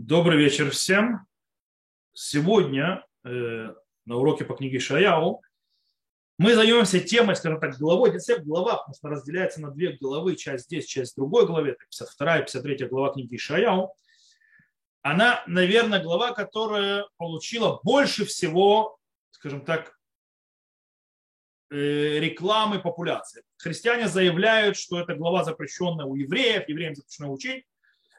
Добрый вечер всем. Сегодня э, на уроке по книге Шаяу мы займемся темой, скажем так, главой. Всех глава, потому что разделяется на две главы, часть здесь, часть в другой главе, 52 и 53 глава книги Шаяу. Она, наверное, глава, которая получила больше всего, скажем так, э, рекламы популяции. Христиане заявляют, что это глава запрещенная у евреев, евреям запрещено учить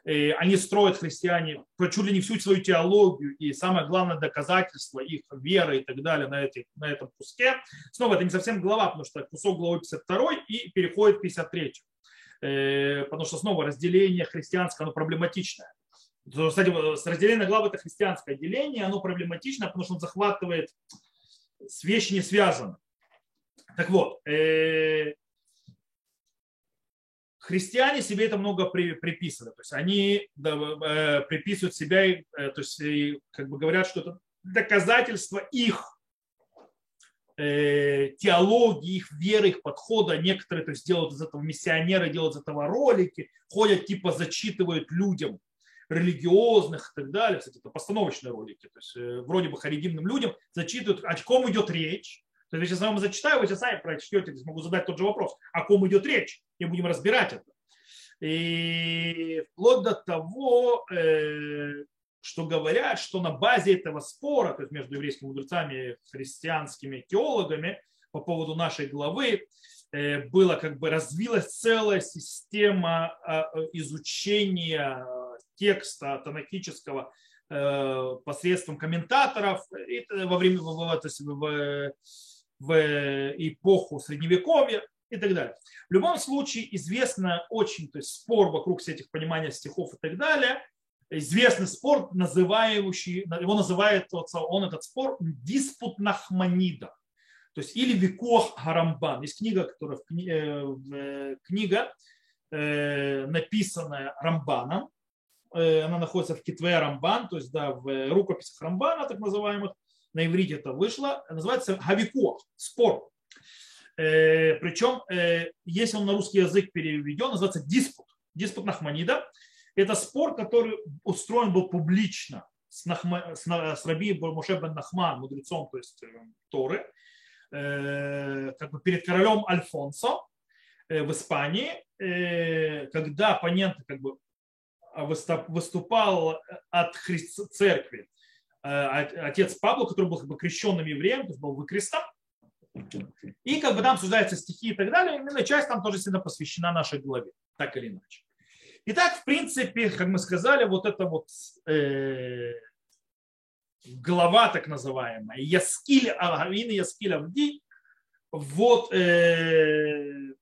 они строят христиане чуть ли не всю свою теологию и самое главное доказательство их веры и так далее на, эти, на этом куске. Снова это не совсем глава, потому что кусок главы 52 и переходит в 53. Э, потому что снова разделение христианское, оно проблематичное. Кстати, разделение главы это христианское деление, оно проблематично, потому что он захватывает с вещи не связаны. Так вот, э, христиане себе это много при, приписывают. То есть они да, э, приписывают себя, э, то есть и, как бы говорят, что это доказательство их э, теологии, их веры, их подхода. Некоторые то есть, делают из этого миссионеры, делают из этого ролики, ходят типа зачитывают людям религиозных и так далее. Кстати, это постановочные ролики. То есть э, вроде бы харидимным людям зачитывают, о ком идет речь то есть я сейчас вам зачитаю, вы сами прочтете, смогу задать тот же вопрос, о ком идет речь, и будем разбирать это. И вплоть до того, э, что говорят, что на базе этого спора, то есть между еврейскими мудрецами и христианскими теологами по поводу нашей главы, э, была как бы развилась целая система а, изучения текста танахического э, посредством комментаторов и во время в, в, в эпоху Средневековья и так далее. В любом случае известно очень, то есть спор вокруг всех этих понимания стихов и так далее, известный спор, называющий, его называет он этот спор диспут Нахманида. То есть или Викох Харамбан. Есть книга, которая э, э, книга, э, написанная Рамбаном. Она находится в Китве Рамбан, то есть да, в рукописях Рамбана, так называемых на иврите это вышло, называется Хавикуах, спор. Э, причем, э, если он на русский язык переведен, называется диспут. Диспут Нахманида. Это спор, который устроен был публично с, Нахма, с, с Раби Муше бен Нахман, мудрецом, то есть э, Торы, как бы перед королем Альфонсо в Испании, когда оппонент как бы выступал от церкви отец Павла, который был как бы крещенным евреем, то есть был выкрестом. И как бы там обсуждаются стихи и так далее. Именно часть там тоже сильно посвящена нашей главе, так или иначе. Итак, в принципе, как мы сказали, вот это вот э, глава так называемая, Яскиль Авгавин, Яскиль Авди, вот э,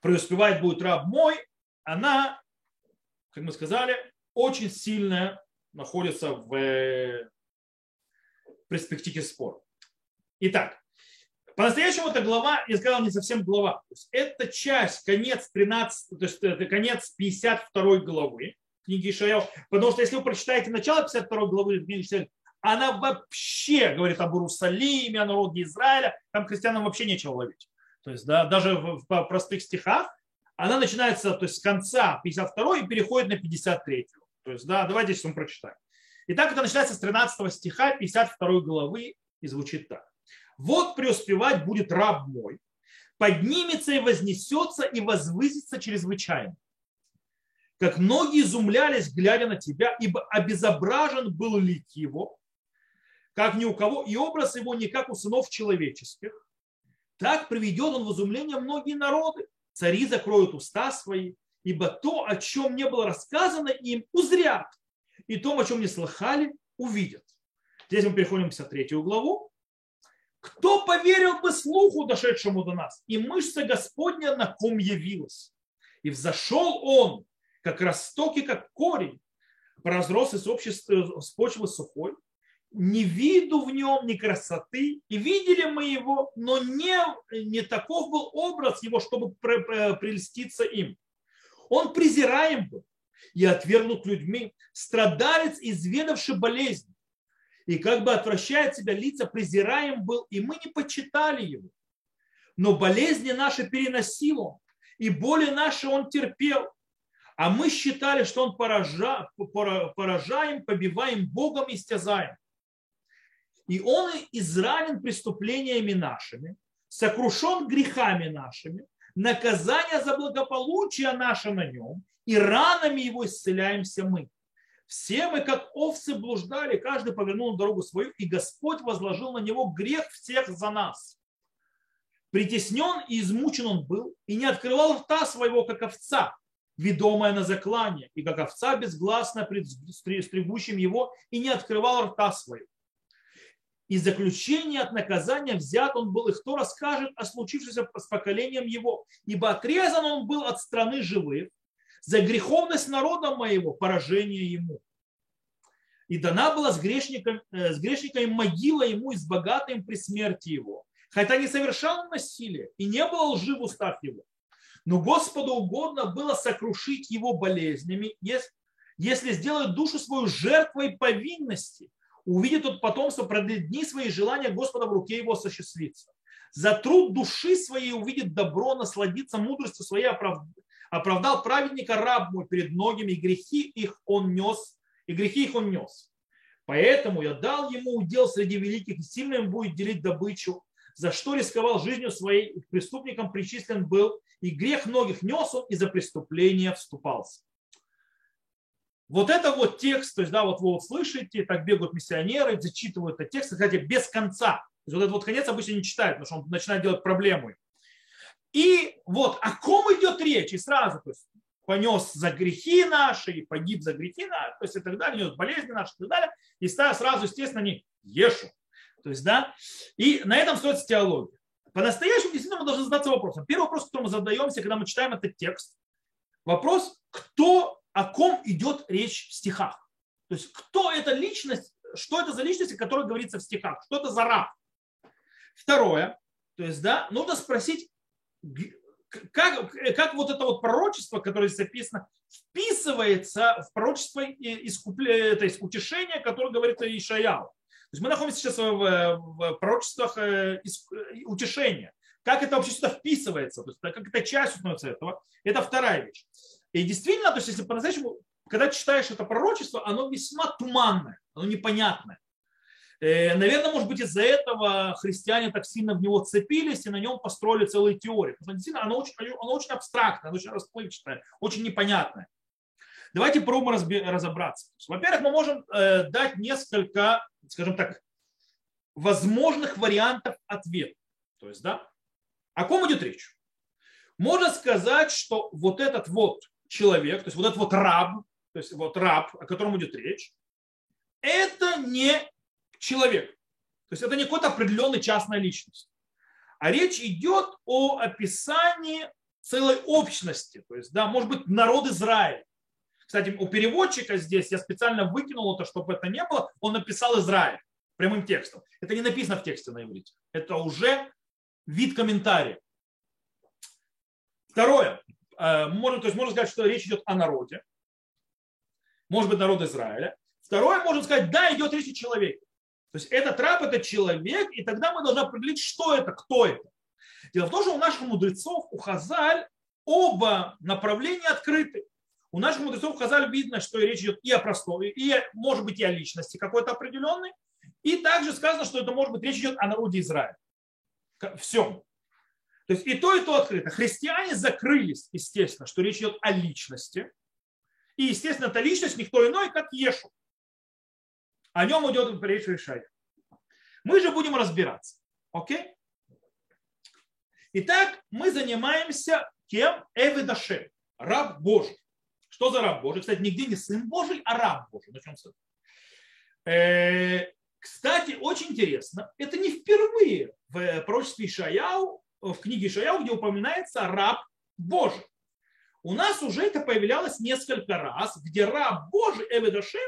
преуспевать будет раб мой, она, как мы сказали, очень сильная находится в перспективе спора. Итак, по-настоящему эта глава, я сказал, не совсем глава. То есть это часть, конец 13, то есть это конец 52 главы книги Ишаял. Потому что если вы прочитаете начало 52 главы книги Ишаял, она вообще говорит об Иерусалиме, о народе Израиля. Там крестьянам вообще нечего ловить. То есть да, даже в простых стихах она начинается то есть, с конца 52 и переходит на 53. То есть, да, давайте сейчас мы прочитаем. Итак, это начинается с 13 стиха 52 главы и звучит так. «Вот преуспевать будет раб мой, поднимется и вознесется и возвысится чрезвычайно. Как многие изумлялись, глядя на тебя, ибо обезображен был лик его, как ни у кого, и образ его не как у сынов человеческих. Так приведет он в изумление многие народы. Цари закроют уста свои, ибо то, о чем не было рассказано им, узрят, и то, о чем не слыхали, увидят. Здесь мы переходим к 53 главу. Кто поверил бы слуху, дошедшему до нас, и мышца Господня на ком явилась. И взошел он, как росток и как корень, разрос из общества, с почвы сухой, не виду в нем ни красоты, и видели мы его, но не, не таков был образ его, чтобы прельститься им. Он презираем был и отвергнут людьми, страдалец, изведавший болезнь. И как бы отвращает себя лица, презираем был, и мы не почитали его. Но болезни наши переносил он, и боли наши он терпел. А мы считали, что он поража, поражаем, побиваем Богом и стязаем. И он изранен преступлениями нашими, сокрушен грехами нашими, наказание за благополучие наше на нем, и ранами его исцеляемся мы. Все мы, как овцы, блуждали, каждый повернул на дорогу свою, и Господь возложил на него грех всех за нас. Притеснен и измучен он был, и не открывал рта своего, как овца, ведомая на заклание, и как овца безгласно пред стригущим его, и не открывал рта своего. И заключение от наказания взят он был, и кто расскажет о случившемся с поколением его, ибо отрезан он был от страны живых, за греховность народа моего поражение ему. И дана была с грешником, э, с грешниками могила ему и с богатым при смерти его. Хотя не совершал насилие и не было лжи в устах его. Но Господу угодно было сокрушить его болезнями, если сделает душу свою жертвой повинности, увидит тот потомство, продлит дни свои желания Господа в руке его осуществится. За труд души своей увидит добро, насладиться мудростью своей, оправдал праведника раб мой перед многими, и грехи их он нес, и грехи их он нес. Поэтому я дал ему удел среди великих, и сильно им будет делить добычу, за что рисковал жизнью своей, преступником причислен был, и грех многих нес он, и за преступление вступался. Вот это вот текст, то есть, да, вот вы вот слышите, так бегают миссионеры, зачитывают этот текст, кстати, без конца. То есть вот этот вот конец обычно не читают, потому что он начинает делать проблему. И вот о ком идет речь, и сразу, то есть, понес за грехи наши, и погиб за грехи наши, то есть и так далее, нес болезни наши и так далее, и сразу, естественно, не Ешу. То есть, да, и на этом строится теология. По-настоящему действительно мы должны задаться вопросом. Первый вопрос, который мы задаемся, когда мы читаем этот текст, вопрос, кто, о ком идет речь в стихах. То есть, кто эта личность, что это за личность, о которой говорится в стихах, что это за раб. Второе, то есть, да, нужно спросить, как, как вот это вот пророчество, которое здесь описано, вписывается в пророчество искупления, это есть утешение, которое говорит о Ишаяу. То есть мы находимся сейчас в, в пророчествах э, утешения. Как это вообще сюда вписывается, то есть как это часть становится этого, это вторая вещь. И действительно, то есть если по-настоящему, когда читаешь это пророчество, оно весьма туманное, оно непонятное. Э, Наверное, может быть, из-за этого христиане так сильно в него цепились и на нем построили целые теории. Потому что действительно оно очень, оно очень абстрактное, оно очень расплывчатое, очень непонятное. Давайте попробуем разобраться. Во-первых, мы можем э, дать несколько, скажем так, возможных вариантов ответа. То есть, да, о ком идет речь? Можно сказать, что вот этот вот человек, то есть вот этот вот раб, то есть вот раб, о котором идет речь, это не человек. То есть это не какой-то определенный частная личность. А речь идет о описании целой общности. То есть, да, может быть, народ Израиля. Кстати, у переводчика здесь, я специально выкинул это, чтобы это не было, он написал Израиль прямым текстом. Это не написано в тексте на иврите. Это уже вид комментария. Второе. Э, можно, то есть можно сказать, что речь идет о народе. Может быть, народ Израиля. Второе, можно сказать, да, идет речь о человеке. То есть этот раб – это человек, и тогда мы должны определить, что это, кто это. Дело в том, что у наших мудрецов, у Хазаль, оба направления открыты. У наших мудрецов Хазаль видно, что речь идет и о простой, и, может быть, и о личности какой-то определенной. И также сказано, что это может быть речь идет о народе Израиля. Всем. То есть и то, и то открыто. Христиане закрылись, естественно, что речь идет о личности. И, естественно, эта личность никто иной, как Ешу. О нем идет речь решать. Мы же будем разбираться. Окей? Итак, мы занимаемся кем? Эвидаше, раб Божий. Что за раб Божий? Кстати, нигде не сын Божий, а раб Божий. Начнем с этого. Э, кстати, очень интересно, это не впервые в пророчестве Ишаяу, в книге Ишаяу, где упоминается раб Божий. У нас уже это появлялось несколько раз, где раб Божий, Эведашем,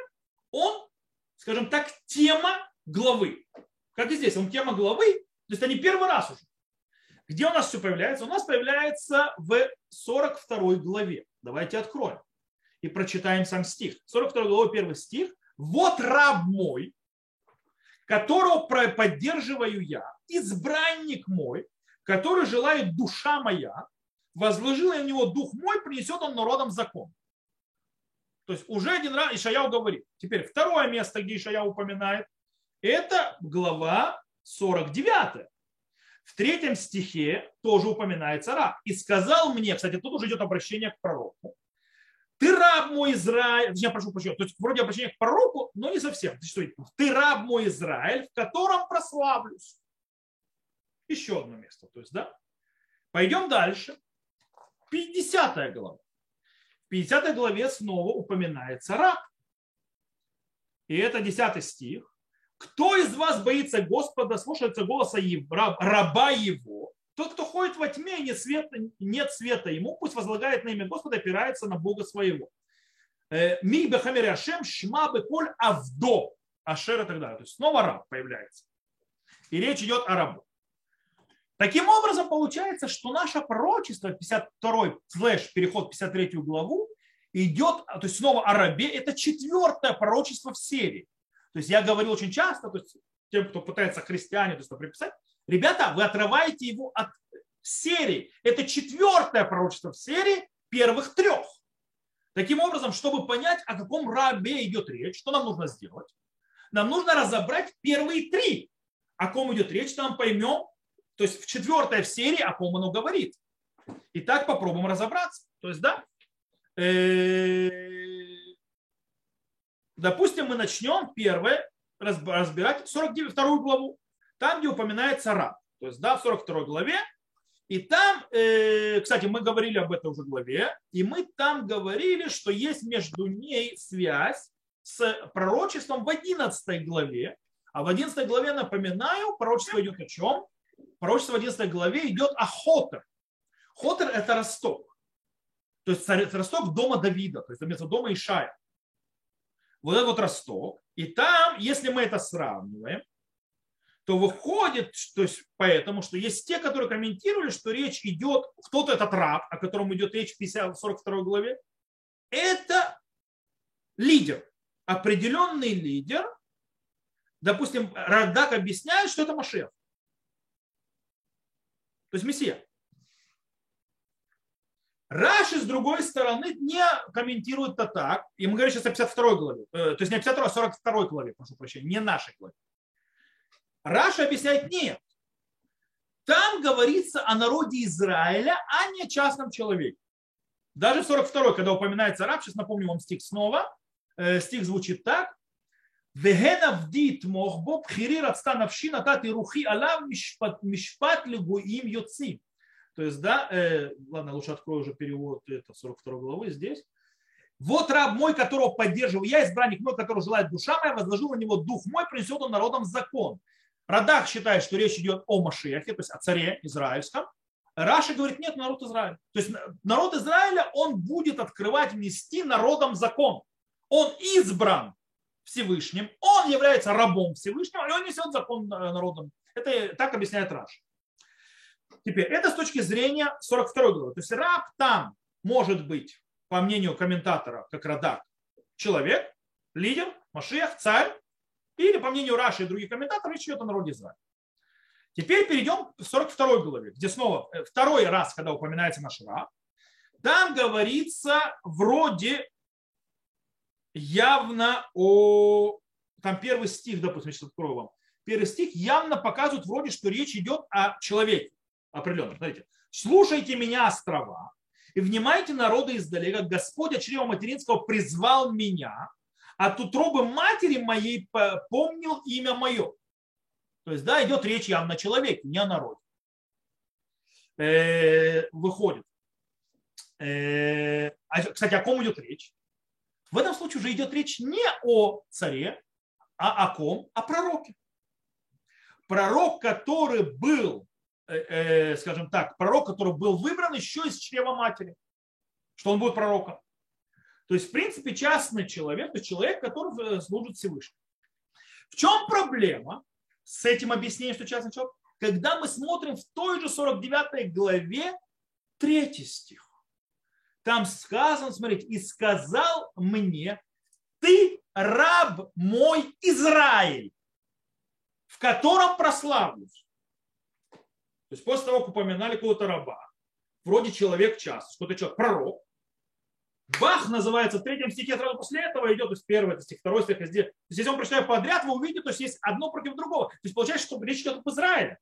он скажем так, тема главы. Как и здесь, он тема главы, то есть это не первый раз уже. Где у нас все появляется? У нас появляется в 42 главе. Давайте откроем и прочитаем сам стих. 42 глава, первый стих. «Вот раб мой, которого поддерживаю я, избранник мой, который желает душа моя, возложил на него дух мой, принесет он народом закон». То есть уже один раз Ишаяу говорит. Теперь второе место, где Ишаяу упоминает, это глава 49. В третьем стихе тоже упоминается раб. И сказал мне, кстати, тут уже идет обращение к пророку. Ты раб мой Израиль, я прошу прощения, то есть вроде обращение к пророку, но не совсем. Ты раб мой Израиль, в котором прославлюсь. Еще одно место. То есть, да? Пойдем дальше. 50 глава. В 50 главе снова упоминается раб. И это 10 стих. Кто из вас боится Господа, слушается голоса раба его, тот, кто ходит во тьме, нет света, нет света ему, пусть возлагает на имя Господа, опирается на Бога своего. Э, Ми бехамер Ашем, шма беколь авдо, ашер и так далее. То есть снова раб появляется. И речь идет о рабу. Таким образом, получается, что наше пророчество, 52 слэш, переход в 53 главу, идет, то есть снова о рабе, это четвертое пророчество в серии. То есть я говорил очень часто, то есть тем, кто пытается христиане то есть, приписать, ребята, вы отрываете его от серии. Это четвертое пророчество в серии первых трех. Таким образом, чтобы понять, о каком рабе идет речь, что нам нужно сделать? Нам нужно разобрать первые три. О ком идет речь, нам поймем, то есть в четвертой в серии, о ком оно говорит. Итак, попробуем разобраться. То есть, да, э, допустим, мы начнем первое разбирать 42 главу, там, где упоминается раб. То есть, да, в 42 главе. И там, э, кстати, мы говорили об этом уже главе, и мы там говорили, что есть между ней связь с пророчеством в 11 главе. А в 11 главе, напоминаю, пророчество идет о чем? Пророчество в 11 главе идет о Хотер. Хотер – это росток. То есть росток дома Давида, то есть это дома Ишая. Вот этот вот росток. И там, если мы это сравниваем, то выходит, то есть поэтому, что есть те, которые комментировали, что речь идет, кто-то этот раб, о котором идет речь в 50, 42 главе, это лидер, определенный лидер. Допустим, Радак объясняет, что это Машех. То есть Мессия. Раши, с другой стороны, не комментирует это так. И мы говорим сейчас о 52 главе. Э, то есть не о 52, а 42 главе, прошу прощения, не нашей главе. Раши объясняет нет. Там говорится о народе Израиля, а не частном человеке. Даже в 42 когда упоминается раб, сейчас напомню вам стих снова. Э, стих звучит так. והן עבדי יתמוך בו, בחירי רצתה נפשי, נתתי רוחי עליו, משפט, משפט לגויים יוצאים. То есть, да, э, ладно, лучше открою уже перевод это 42 главы здесь. Вот раб мой, которого поддерживаю, я избранник мой, которого желает душа моя, возложу на него дух мой, принесет он народом закон. Радах считает, что речь идет о Машехе, то есть о царе израильском. Раши говорит, нет, народ Израиля. То есть народ Израиля, он будет открывать, нести народом закон. Он избран Всевышним, он является рабом Всевышнего, и он несет закон народом. Это так объясняет Раш. Теперь, это с точки зрения 42 главы. То есть раб там может быть, по мнению комментатора, как Радак, человек, лидер, Машех, царь, или, по мнению Раши и других комментаторов, речь идет о народе Израиля. Теперь перейдем к 42 главе, где снова э, второй раз, когда упоминается наш раб, там говорится вроде явно о... Там первый стих, допустим, сейчас открою вам. Первый стих явно показывает вроде, что речь идет о человеке определенном. Смотрите. «Слушайте меня, острова, и внимайте народы издалека. Господь от чрева материнского призвал меня, от утробы матери моей помнил имя мое». То есть, да, идет речь явно о человеке, не о народе. Э, выходит. Э, а, кстати, о ком идет речь? В этом случае уже идет речь не о царе, а о ком? О пророке. Пророк, который был, э, э, скажем так, пророк, который был выбран еще из чрева матери, что он будет пророком. То есть, в принципе, частный человек, то человек, который э, служит Всевышнему. В чем проблема с этим объяснением, что частный человек? Когда мы смотрим в той же 49 главе, третий стих. Там сказано, смотрите, и сказал мне, ты раб мой Израиль, в котором прославлюсь. То есть после того, как упоминали какого-то раба, вроде человек час, что-то человек, пророк, Бах называется в третьем стихе, сразу после этого идет, то есть первый это стих, второй стих, здесь. То есть если он прочитает подряд, вы увидите, то есть есть одно против другого. То есть получается, что речь идет об Израиле.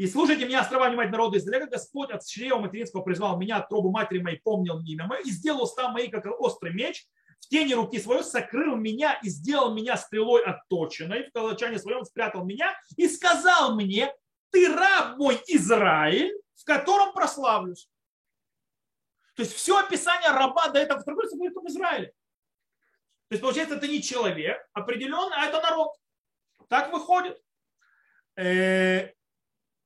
И слушайте меня, острова внимать народа Израиля, Господь от чрева материнского призвал меня, от трубы матери моей помнил имя мое, и сделал уста мои, как острый меч, в тени руки своей сокрыл меня и сделал меня стрелой отточенной, в колочане своем спрятал меня и сказал мне, ты раб мой Израиль, в котором прославлюсь. То есть все описание раба до этого второй говорит об Израиле. То есть, получается, это не человек определенно, а это народ. Так выходит.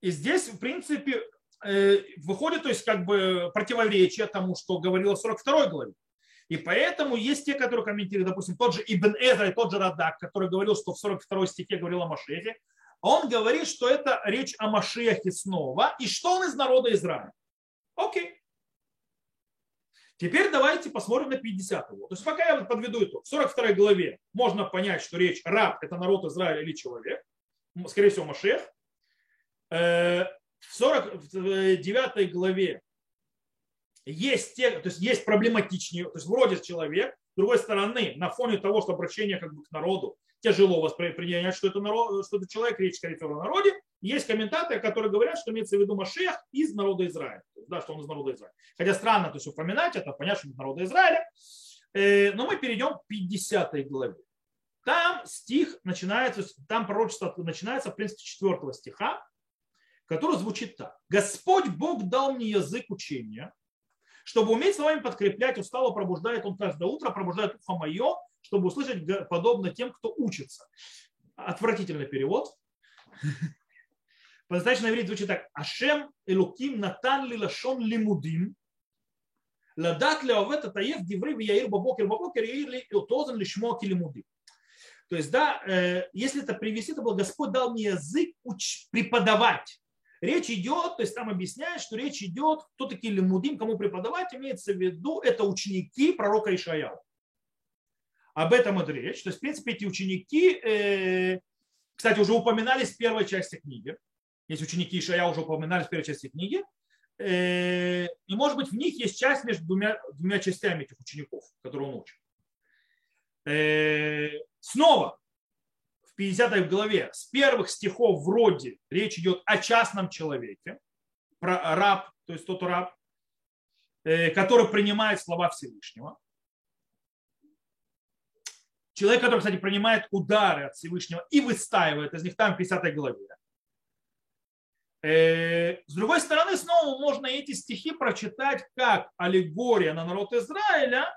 И здесь, в принципе, э, выходит, то есть, как бы противоречие тому, что говорилось в 42 главе. И поэтому есть те, которые комментируют, допустим, тот же Ибн Эзра и тот же Радак, который говорил, что в 42 стихе говорил о Машехе, он говорит, что это речь о Машехе снова, и что он из народа Израиля. Окей. Теперь давайте посмотрим на 50 его. То есть пока я подведу итог. В 42 главе можно понять, что речь раб – это народ Израиля или человек. Скорее всего, Машех. Э, в 49 главе есть, те, то есть есть проблематичнее, то есть вроде человек, с другой стороны, на фоне того, что обращение как бы к народу, тяжело воспринять, что это, народ, что это человек, речь, скорее всего, о народе. Есть комментаторы, которые говорят, что имеется в виду Машех из народа Израиля. Да, что он из народа Израиля. Хотя странно то есть упоминать это, понятно, что из народа Израиля. Э, но мы перейдем к 50 главе. Там стих начинается, там пророчество начинается, в принципе, 4 стиха, который звучит так. Господь Бог дал мне язык учения, чтобы уметь словами подкреплять, устало пробуждает он каждое утро, пробуждает ухо мое, чтобы услышать подобно тем, кто учится. Отвратительный перевод. На иврите звучит так. Ашем элуким натан ли лашон лимудим, ладат леовет атаев дивры вияир бабокер бабокер яир ли тозан лишмо лимудим. То есть, да, э, если это привести, то был Господь дал мне язык преподавать. Речь идет, то есть там объясняет, что речь идет, кто такие лимудим, кому преподавать, имеется в виду, это ученики пророка Ишаяу. Об этом идет речь. То есть, в принципе, эти ученики, э, кстати, уже упоминались в первой части книги. Есть ученики Ишая уже упоминались в первой части книги. Э, и, может быть, в них есть часть между двумя, двумя частями этих учеников, которые он учит. Э, снова, в 50 главе, с первых стихов вроде речь идет о частном человеке, про раб, то есть тот раб, который принимает слова Всевышнего. Человек, который, кстати, принимает удары от Всевышнего и выстаивает из них там в 50 главе. Э, с другой стороны, снова можно эти стихи прочитать как аллегория на народ Израиля.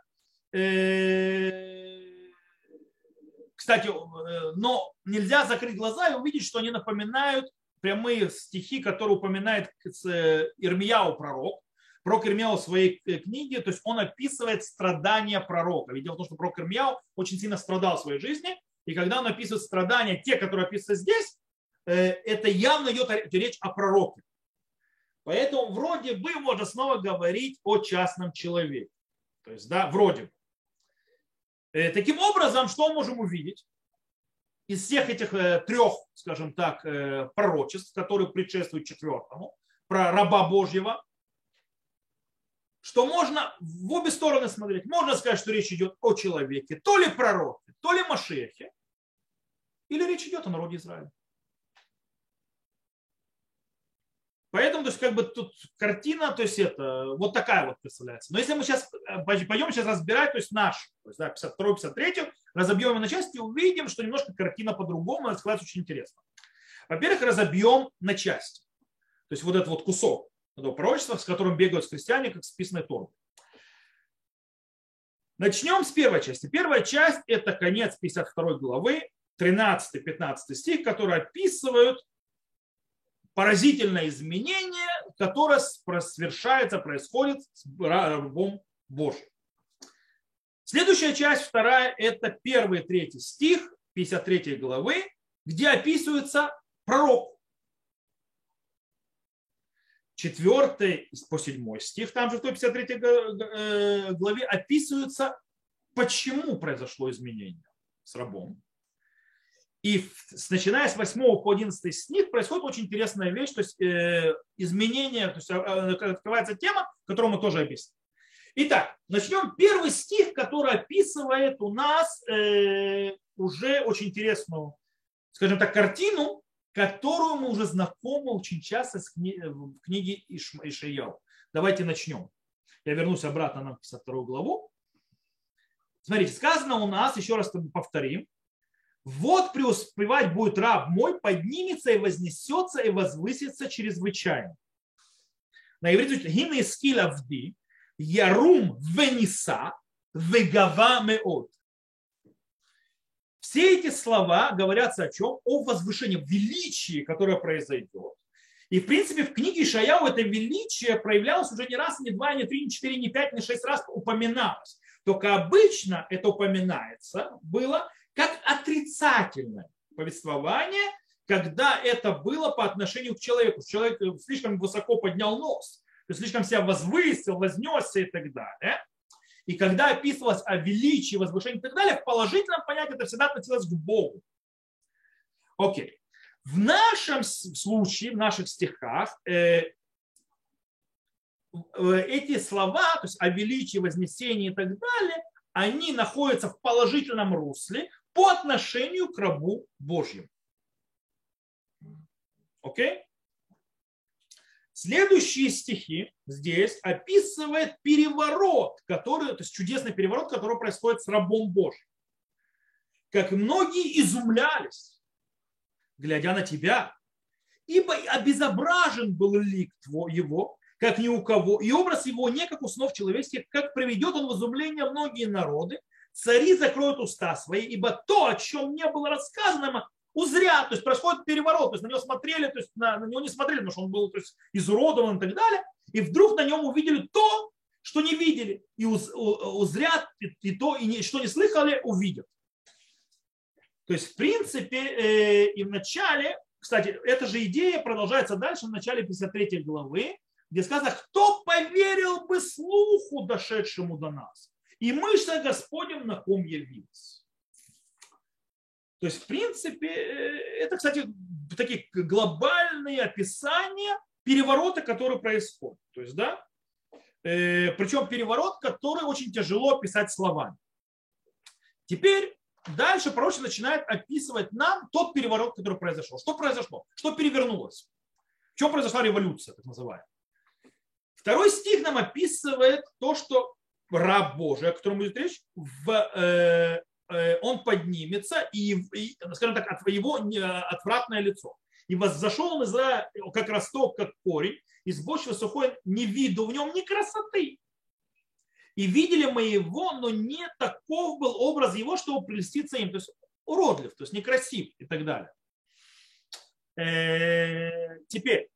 Э, кстати, э, но нельзя закрыть глаза и увидеть, что они напоминают прямые стихи, которые упоминает Ирмияу пророк. Пророк Ирмияу в своей э, книге, то есть он описывает страдания пророка. Ведь дело в том, что пророк Ирмияу очень сильно страдал в своей жизни, и когда он описывает страдания, те, которые описываются здесь, э, это явно идет речь о пророке. Поэтому вроде бы можно снова говорить о частном человеке. То есть, да, вроде бы. Э, таким образом, что мы можем увидеть? Из всех этих трех, скажем так, пророчеств, которые предшествуют четвертому, про раба Божьего, что можно в обе стороны смотреть. Можно сказать, что речь идет о человеке, то ли пророке, то ли Машехе, или речь идет о народе Израиля. Поэтому, то есть, как бы тут картина, то есть это вот такая вот представляется. Но если мы сейчас э, пойдем сейчас разбирать, то есть наш, то есть, да, 52 53 разобьем на части, увидим, что немножко картина по-другому, это складывается очень интересно. Во-первых, разобьем на части. То есть вот этот вот кусок этого пророчества, с которым бегают христиане, как с писаной Торой. Начнем с первой части. Первая часть – это конец 52 главы, 13-15 стих, которые описывают поразительное изменение, которое совершается, происходит с рабом Божьим. Следующая часть, вторая, это первый третий стих 53 главы, где описывается пророк, 4 по 7 стих, там же в той 53 э, главе описывается, почему произошло изменение с рабом. И начиная с 8 по 11 стих происходит очень интересная вещь, то есть э, изменение, то есть э, открывается тема, которую мы тоже объясним. Итак, начнем первый стих, который описывает у нас э, уже очень интересную, скажем так, картину, которую мы уже знакомы очень часто в книге Ишаяу. Давайте начнем. Я вернусь обратно на 52 главу. Смотрите, сказано у нас, еще раз повторим, вот преуспевать будет раб мой, поднимется и вознесется и возвысится чрезвычайно. На иврите гимн скил авди, ярум вениса, вегава меот. Все эти слова говорятся о чем? О возвышении, величии, которое произойдет. И, в принципе, в книге Шаяу это величие проявлялось уже не раз, не два, не три, не четыре, не пять, не шесть раз упоминалось. Только обычно это упоминается было как отрицательное повествование, когда это было по отношению к человеку. Человек слишком высоко поднял нос, слишком себя возвысил, вознесся и так далее. И когда описывалось о величии, возвышении и так далее, в положительном понятии это всегда относилось к Богу. Окей. В нашем случае, в наших стихах, э, эти слова, то есть о величии, вознесении и так далее, они находятся в положительном русле, по отношению к рабу Божьему. Окей? Следующие стихи здесь описывает переворот, который, то есть чудесный переворот, который происходит с рабом Божьим. Как многие изумлялись, глядя на тебя, ибо обезображен был лик твой, его, как ни у кого, и образ его не как у снов человеческих, как приведет он в изумление многие народы, цари закроют уста свои, ибо то, о чем не было рассказано, узрят, то есть происходит переворот, то есть на него смотрели, то есть на, на него не смотрели, потому что он был то есть, изуродован и так далее, и вдруг на нем увидели то, что не видели, и уз, узрят и, и то, и не, что не слыхали, увидят. То есть, в принципе, э, и в начале, кстати, эта же идея продолжается дальше в начале 53 главы, где сказано, кто поверил бы слуху, дошедшему до нас и мышца Господнем на ком явилась. То есть, в принципе, э, это, кстати, такие глобальные описания переворота, который происходит. То есть, да, э, причем переворот, который очень тяжело описать словами. Теперь дальше пророчество начинает описывать нам тот переворот, который произошел. Что произошло? Что перевернулось? В чем произошла революция, так называемая? Второй стих нам описывает то, что раб Божий, о котором идет речь, в, э, э, он поднимется, и, и, скажем так, от его отвратное лицо. И воззашел он из-за, как росток, как корень, из почвы сухой, не виду в нем ни красоты. И видели мы его, но не таков был образ его, чтобы прельститься им. То есть уродлив, то есть некрасив и так далее. Э, теперь,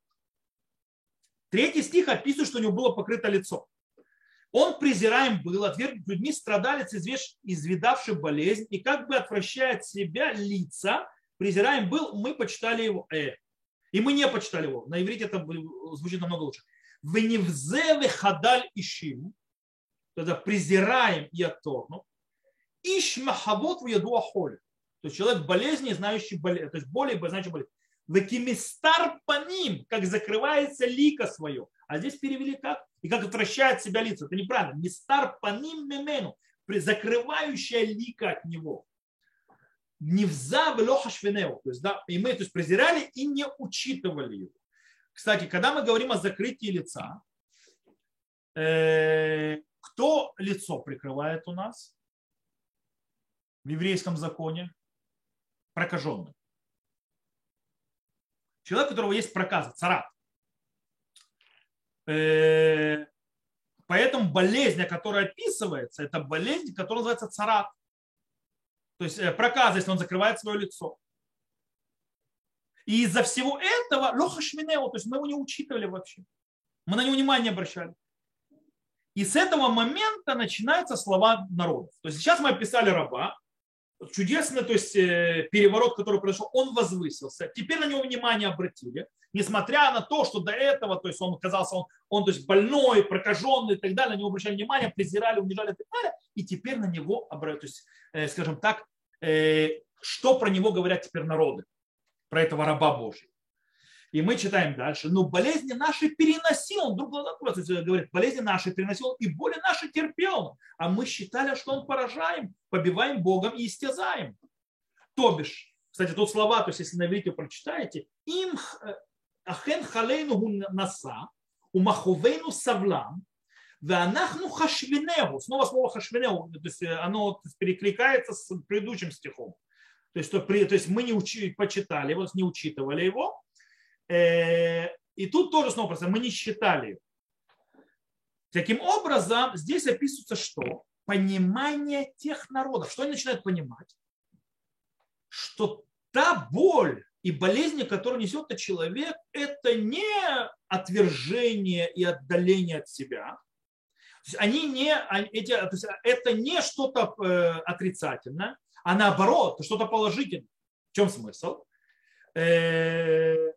третий стих описывает, что у него было покрыто лицо. Он презираем был, отвергнут людьми, страдалец, извидавший болезнь, и как бы отвращая от себя лица, презираем был, мы почитали его. Э. И мы не почитали его. На иврите это звучит намного лучше. Веневзеве хадаль ишим, тогда презираем и отторгнут. Иш махавот в яду ахоле. То есть человек болезни, знающий болезнь, то есть боли, знающий болезнь. Векимистар по ним, как закрывается лика свое. А здесь перевели как? И как отвращает себя лицо. Это неправильно. Мистар по ним мемену. Закрывающая лика от него. Невза велоха швенеу. То есть, да, и мы то есть, презирали и не учитывали его. Кстати, когда мы говорим о закрытии лица, э, кто лицо прикрывает у нас в еврейском законе? Прокаженный. Человек, у которого есть проказа, царат. Э, поэтому болезнь, которая описывается, это болезнь, которая называется царат. То есть э, проказа, если он закрывает свое лицо. И из-за всего этого лоха шминео, то есть мы его не учитывали вообще. Мы на него внимания не обращали. И с этого момента начинаются слова народов. То есть сейчас мы описали раба, чудесный то есть, э, переворот, который произошел, он возвысился. Теперь на него внимание обратили, несмотря на то, что до этого, то есть он казался, он, он то есть больной, прокаженный и так далее, на него обращали внимание, презирали, унижали и так далее, и теперь на него, то есть, э, скажем так, э, что про него говорят теперь народы, про этого раба Божьего. И мы читаем дальше. Но болезни наши переносил. Он вдруг говорит, болезни наши переносил и боли наши терпел. А мы считали, что он поражаем, побиваем Богом и истязаем. То бишь, кстати, тут слова, то есть если на иврите прочитаете, им э, ахен халейну наса, умаховейну савлам, Ванахну хашвинегу. Снова слово хашвинегу, то есть оно перекликается с предыдущим стихом. То есть, то, при, то есть мы не почитали его, не учитывали его. Э, и тут тоже снова просто мы не считали. Таким образом, здесь описывается что? Понимание тех народов. Что они начинают понимать? Что та боль и болезни, которую несет этот человек, это не отвержение и отдаление от себя, есть они не, эти, то есть это не что-то э, отрицательное, а наоборот, что-то положительное. В чем смысл? Э,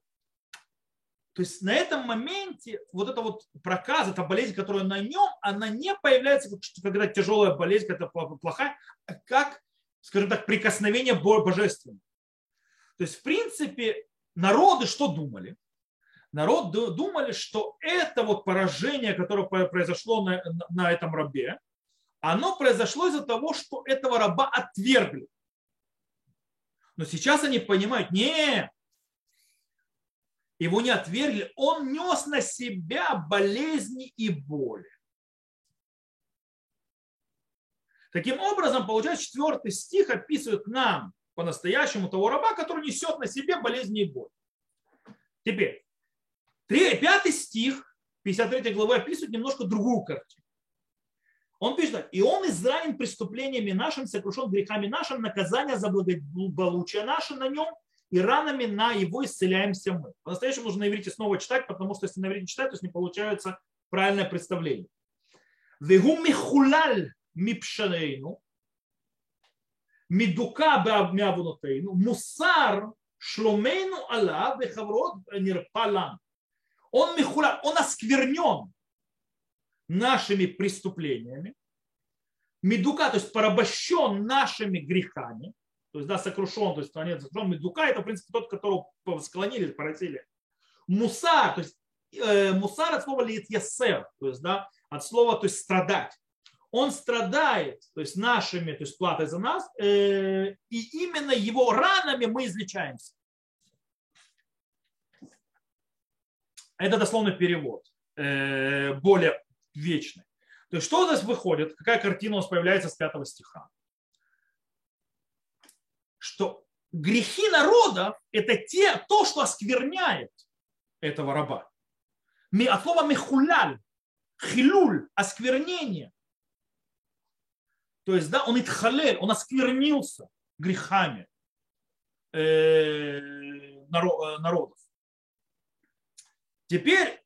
то есть на этом моменте вот эта вот проказа, эта болезнь, которая на нем, она не появляется, когда тяжелая болезнь, когда плохая, а как, скажем так, прикосновение божественного. То есть, в принципе, народы что думали? народ думали, что это вот поражение, которое произошло на, на этом рабе, оно произошло из-за того, что этого раба отвергли. Но сейчас они понимают, не, его не отвергли, он нес на себя болезни и боли. Таким образом, получается, четвертый стих описывает нам по-настоящему того раба, который несет на себе болезни и боль. Теперь, Пятый стих 53 главы описывает немножко другую картину. Он пишет, и он изранен преступлениями нашим, сокрушен грехами нашим, наказание за благополучие наше на нем, и ранами на его исцеляемся мы. По-настоящему нужно на иврите снова читать, потому что если на иврите читать, то есть не получается правильное представление. Вегу михулаль мипшарейну, медука беавнявунотейну, мусар шломейну ала вехаврот нирпалам он михуля, он осквернен нашими преступлениями, медука, то есть порабощен нашими грехами, то есть, да, сокрушен, то есть, нет, сокрушен, медука, это, в принципе, тот, которого склонили, поразили. Мусар, то есть, э, мусар от слова лит ясер, то есть, да, от слова, то есть, страдать. Он страдает, то есть, нашими, то есть, платой за нас, э, и именно его ранами мы излечаемся. Это дословный перевод, э, более вечный. То есть что здесь выходит, какая картина у нас появляется с пятого стиха? Что грехи народа – это те, то, что оскверняет этого раба. От слова мехуляль, хилюль, осквернение. То есть, да, он итхалель, он осквернился грехами э, народов. Теперь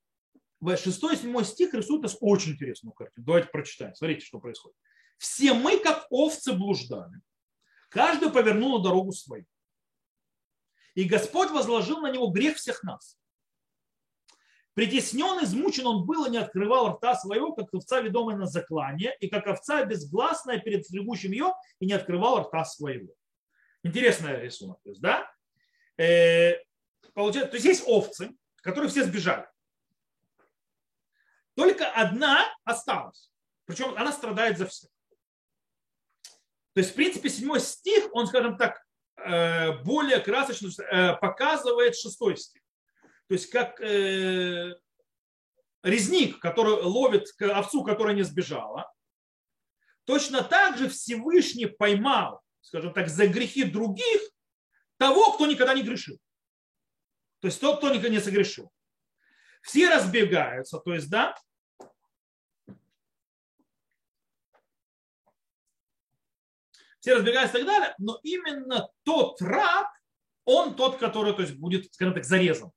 6 и 7 стих рисует нас очень интересную картину. Давайте прочитаем. Смотрите, что происходит. Все мы, как овцы, блуждали. Каждый повернул на дорогу свою. И Господь возложил на него грех всех нас. Притеснен, измучен он был и не открывал рта своего, как овца, ведомая на заклание, и как овца безгласная перед стригущим ее, и не открывал рта своего. Интересный рисунок. То есть, да? Э, получается, то есть есть овцы, которые все сбежали. Только одна осталась. Причем она страдает за всех. То есть, в принципе, седьмой стих, он, скажем так, э, более красочно э, показывает шестой стих. То есть, как э, резник, который ловит овцу, которая не сбежала, точно так же Всевышний поймал, скажем так, за грехи других того, кто никогда не грешил. То есть тот, кто никогда не согрешил. Все разбегаются, то есть, да, все разбегаются и так далее, но именно тот раб, он тот, который то есть, будет, скажем так, зарезан,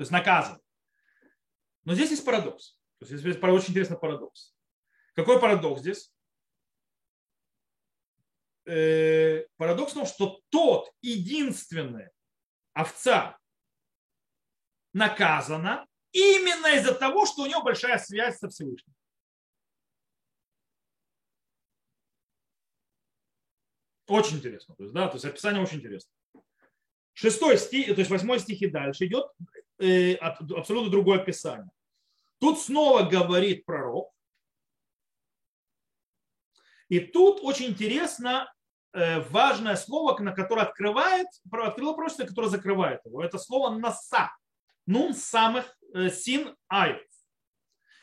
то есть наказан. Но здесь есть парадокс. То есть здесь очень интересный парадокс. Какой парадокс здесь? Э, парадокс в том, что тот единственный овца, наказана именно из-за того, что у него большая связь со Всевышним. Очень интересно. То есть, да, то есть описание очень интересно. Шестой стих, то есть восьмой стих и дальше идет абсолютно другое описание. Тут снова говорит пророк. И тут очень интересно э, важное слово, на которое открывает, открыло пророчество, которое закрывает его. Это слово «наса». Нун самых э, син ай.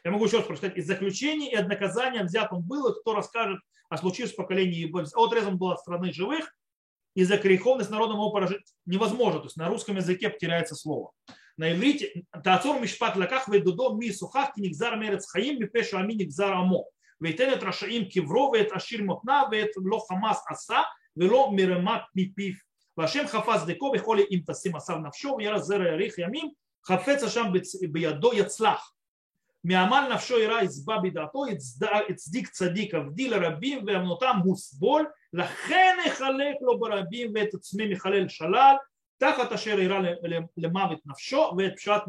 Я могу еще раз прочитать. Из заключения и от наказания взят он был, и кто расскажет о случившемся поколении, отрезан был от страны живых, из-за греховности народа его поражить невозможно. То есть на русском языке потеряется слово На иврите Таацор Мишпат Лаках Ведудо Ми Сухах Кинигзар Мерец Хаим Мипешу Ами Нигзар Амо. וייתן את רשעים קברו ואת עשיר מותניו ואת לא חמאס עשה ולא מרמת מפיו. והשם חפץ דקו בכל אם תשים עשיו נפשו וירא זרע יאריך ימים חפץ השם בידו יצלח. מעמל נפשו ירא יצבע בדעתו הצדיק צדיק עבדי לרבים ואמנותם הוסבול לכן יחלק לו ברבים ואת עצמי מחלל שלל Тахат ашер ира лемавит навшо, вет пшат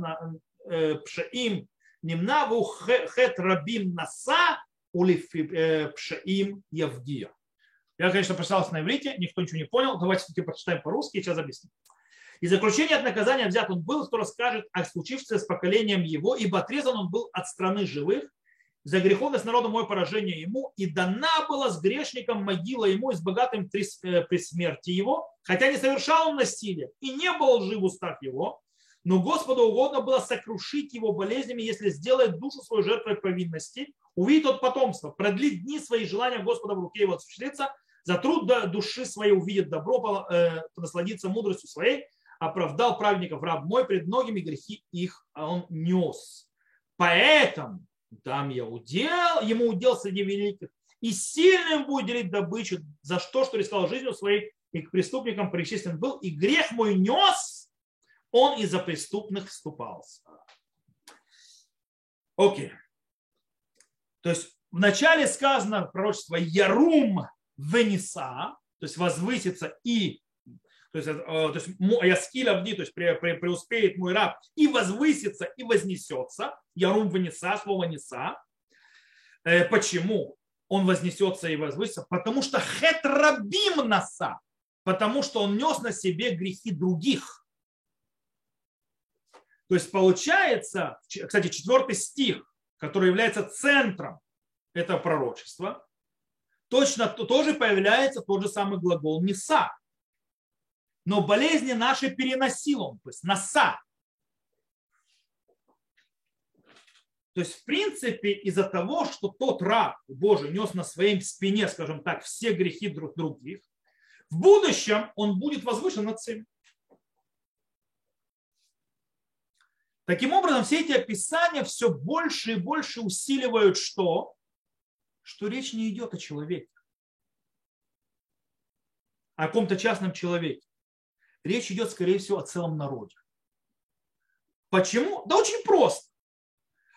пшаим немна ву хет рабим наса улиф пшаим явгия. Я, конечно, прочитался на иврите, никто ничего не понял. Давайте все-таки прочитаем по-русски, сейчас объясню. И заключение от наказания взят он был, кто расскажет о случившемся с поколением его, ибо отрезан он был от страны живых, за греховность народу мое поражение ему, и дана была с грешником могила ему и с богатым э, при смерти его, хотя не совершал он насилие и не был жив в устах его, но Господу угодно было сокрушить его болезнями, если сделает душу свою жертвой повинности, увидит от потомства, продлит дни свои желания Господа в руке его осуществится, за труд души своей увидит добро, э, насладиться мудростью своей, оправдал праведников раб мой, пред многими грехи их он нес. Поэтому дам я удел, ему удел среди великих, и сильным будет делить добычу за что, что рисковал жизнью своей, и к преступникам причислен был, и грех мой нес, он из-за преступных вступался. Окей. То есть вначале сказано пророчество Ярум Вениса, то есть возвысится и то есть, э, то есть Яскиль Авди, то есть преуспеет мой раб и возвысится и вознесется. Ярум вынеса, слово неса. Э, почему он вознесется и возвысится? Потому что хетрабим наса, потому что он нес на себе грехи других. То есть получается, кстати, четвертый стих, который является центром этого пророчества, точно тоже появляется тот же самый глагол неса но болезни наши переносил он, то есть носа. То есть, в принципе, из-за того, что тот раб Божий нес на своей спине, скажем так, все грехи друг других, в будущем он будет возвышен над всеми. Таким образом, все эти описания все больше и больше усиливают что? Что речь не идет о человеке, о каком-то частном человеке. Речь идет, скорее всего, о целом народе. Почему? Да очень просто.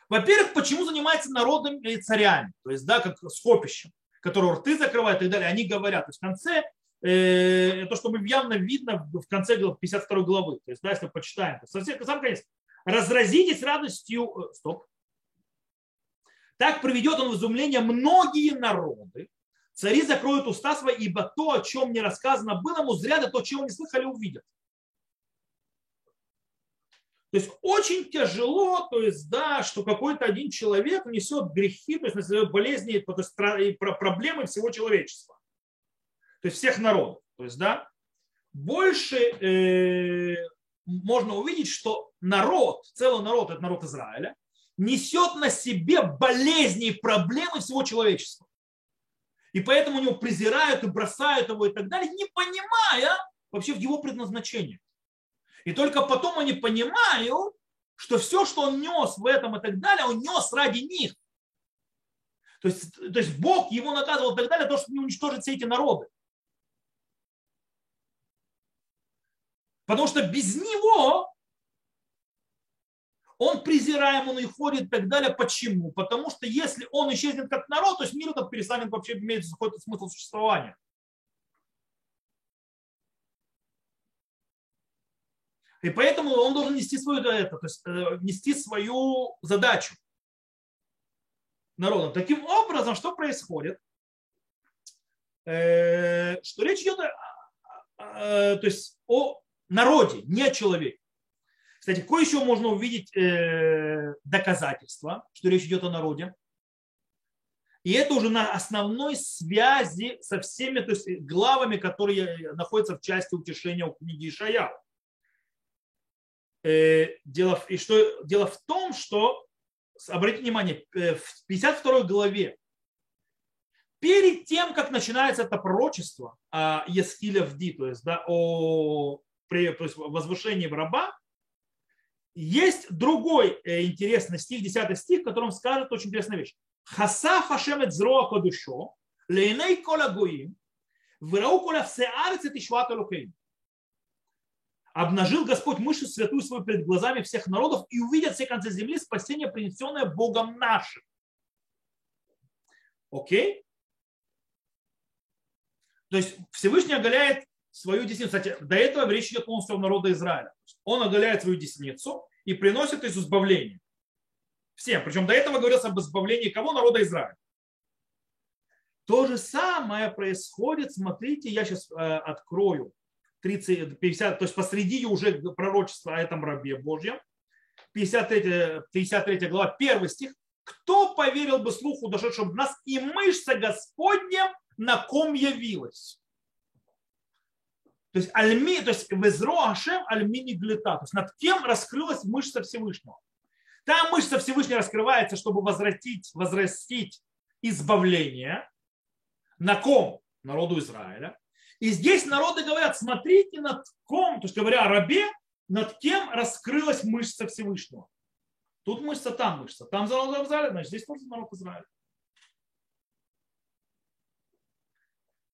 Во-первых, почему занимается народом и царями, то есть, да, как скопищем, которого рты закрывают и так далее, они говорят. То есть в конце, то, что мы явно видно в конце 52 главы, то есть, да, если почитаем, то совсем, сам конец, разразитесь радостью, э, стоп, так приведет он в изумление многие народы, Цари закроют уста свои, ибо то, о чем не рассказано было ему, зря да то, чего не слыхали, увидят. То есть очень тяжело, то есть, да, что какой-то один человек несет грехи, то есть несет болезни, то есть проблемы всего человечества. То есть всех народов. То есть, да, больше э, можно увидеть, что народ, целый народ, это народ Израиля, несет на себе болезни и проблемы всего человечества. И поэтому него презирают и бросают его и так далее, не понимая вообще его предназначение. И только потом они понимают, что все, что он нес в этом и так далее, он нес ради них. То есть, то есть Бог его наказывал и так далее, то, что не уничтожить все эти народы. Потому что без него он презираем, он уходит и так далее. Почему? Потому что если он исчезнет как народ, то есть мир этот перестанет вообще иметь какой-то смысл существования. И поэтому он должен нести свою, это, то есть, э, нести свою задачу народом. Таким образом, что происходит? Э, что речь идет о, то есть, о народе, не о человеке. Кстати, кое еще можно увидеть э, доказательства, что речь идет о народе. И это уже на основной связи со всеми то есть, главами, которые находятся в части утешения у книги Ишая. Э, дело, и что, дело в том, что, обратите внимание, э, в 52 главе, перед тем, как начинается это пророчество о Ескиле Вди, то есть да, о то есть возвышении в раба, есть другой э, интересный стих, 10 стих, в котором скажет очень интересная вещь. Хаса Хашемет зроа кодушо, лейней кола гоим, вырау кола все арец и Обнажил Господь мышцу святую свою перед глазами всех народов и увидят все концы земли спасение, принесенное Богом нашим. Окей? То есть Всевышний оголяет свою десницу. Кстати, до этого речь идет полностью о народе Израиля. Он оголяет свою десницу и приносит из избавление. Всем. Причем до этого говорилось об избавлении кого? Народа Израиля. То же самое происходит, смотрите, я сейчас э, открою 30, 50, то есть посреди уже пророчества о этом рабе Божьем, 53, 53 глава, первый стих. Кто поверил бы слуху дошедшему нас, и мышца Господня на ком явилась? То есть, альми, то есть везро Ашем альмини глита. То есть над кем раскрылась мышца Всевышнего. Там мышца Всевышнего раскрывается, чтобы возвратить, возрастить избавление. На ком? Народу Израиля. И здесь народы говорят, смотрите над ком, то есть говоря о рабе, над кем раскрылась мышца Всевышнего. Тут мышца, там мышца. Там народ Израиля, значит, здесь тоже народ Израиля.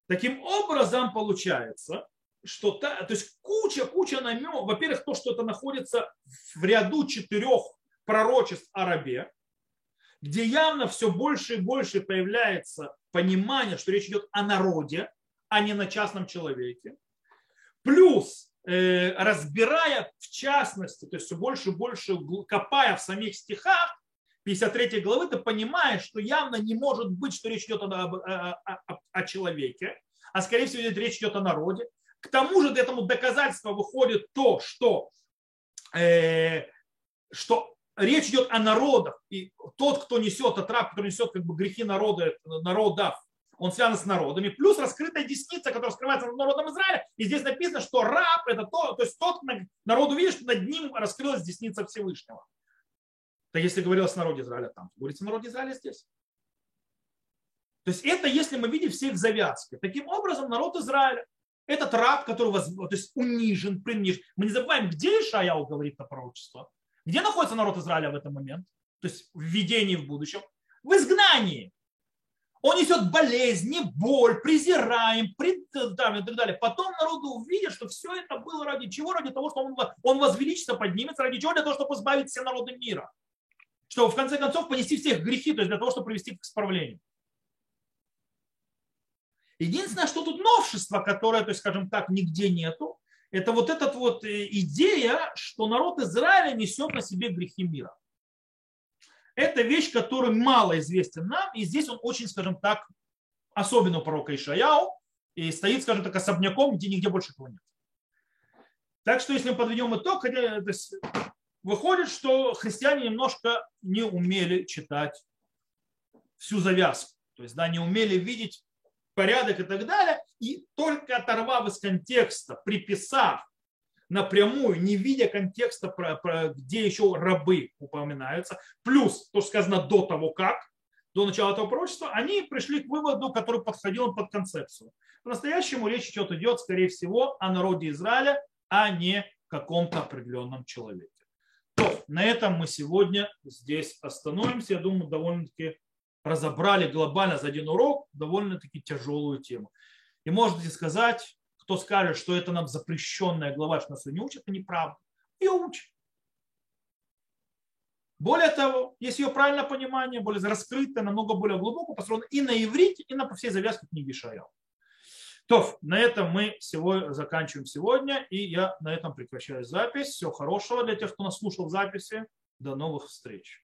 Таким образом, получается, что та, то есть куча-куча намеков. Во-первых, то, что это находится в ряду четырех пророчеств о рабе, где явно все больше и больше появляется понимание, что речь идет о народе, а не на частном человеке. Плюс, э, разбирая в частности, то есть все больше и больше копая в самих стихах, 53 главы, ты понимаешь, что явно не может быть, что речь идет о, о, о, о человеке, а скорее всего речь идет о народе. К тому же этому доказательство выходит то, что, э, что речь идет о народах, и тот, кто несет, отраб, который несет как бы грехи народа, народов, он связан с народами, плюс раскрытая десница, которая скрывается над народом Израиля. И здесь написано, что раб это то, то есть тот народ увидит, что над ним раскрылась десница Всевышнего. Так если говорилось о народе Израиля там, говорится о народе Израиля здесь. То есть это если мы видим все их завязки. Таким образом, народ Израиля, этот раб, который воз... то есть унижен, принижен. Мы не забываем, где Ишаяу говорит на пророчество. Где находится народ Израиля в этот момент? То есть в видении в будущем. В изгнании. Он несет болезни, боль, презираем, предам и так далее. Потом народу увидят, что все это было ради чего? Ради того, что он, он возвеличится, поднимется. Ради чего? Для того, чтобы избавить все народы мира. Чтобы в конце концов понести всех грехи, то есть для того, чтобы привести к исправлению. Единственное, что тут новшество, которое, то есть, скажем так, нигде нету, это вот эта вот э, идея, что народ Израиля несет на себе грехи мира. Это вещь, которая мало известна нам, и здесь он очень, скажем так, особенно пророка Ишаяу, и стоит, скажем так, особняком, где нигде больше этого нет. Так что, если мы подведем итог, выходит, что христиане немножко не умели читать всю завязку. То есть, да, не умели видеть порядок и так далее, и только оторвав из контекста, приписав напрямую, не видя контекста, про, про, где еще рабы упоминаются, плюс то, что сказано до того, как, до начала этого пророчества, они пришли к выводу, который подходил под концепцию. По-настоящему речь идет, идет, скорее всего, о народе Израиля, а не каком-то определенном человеке. То, на этом мы сегодня здесь остановимся. Я думаю, довольно-таки разобрали глобально за один урок довольно-таки тяжелую тему. И можете сказать, кто скажет, что это нам запрещенная глава, что нас ее не учат, это неправда. Ее учат. Более того, если ее правильное понимание, более раскрытое, намного более глубоко построено и на иврите, и на всей завязке книги Шаял. То, на этом мы сегодня, заканчиваем сегодня, и я на этом прекращаю запись. Всего хорошего для тех, кто нас слушал в записи. До новых встреч.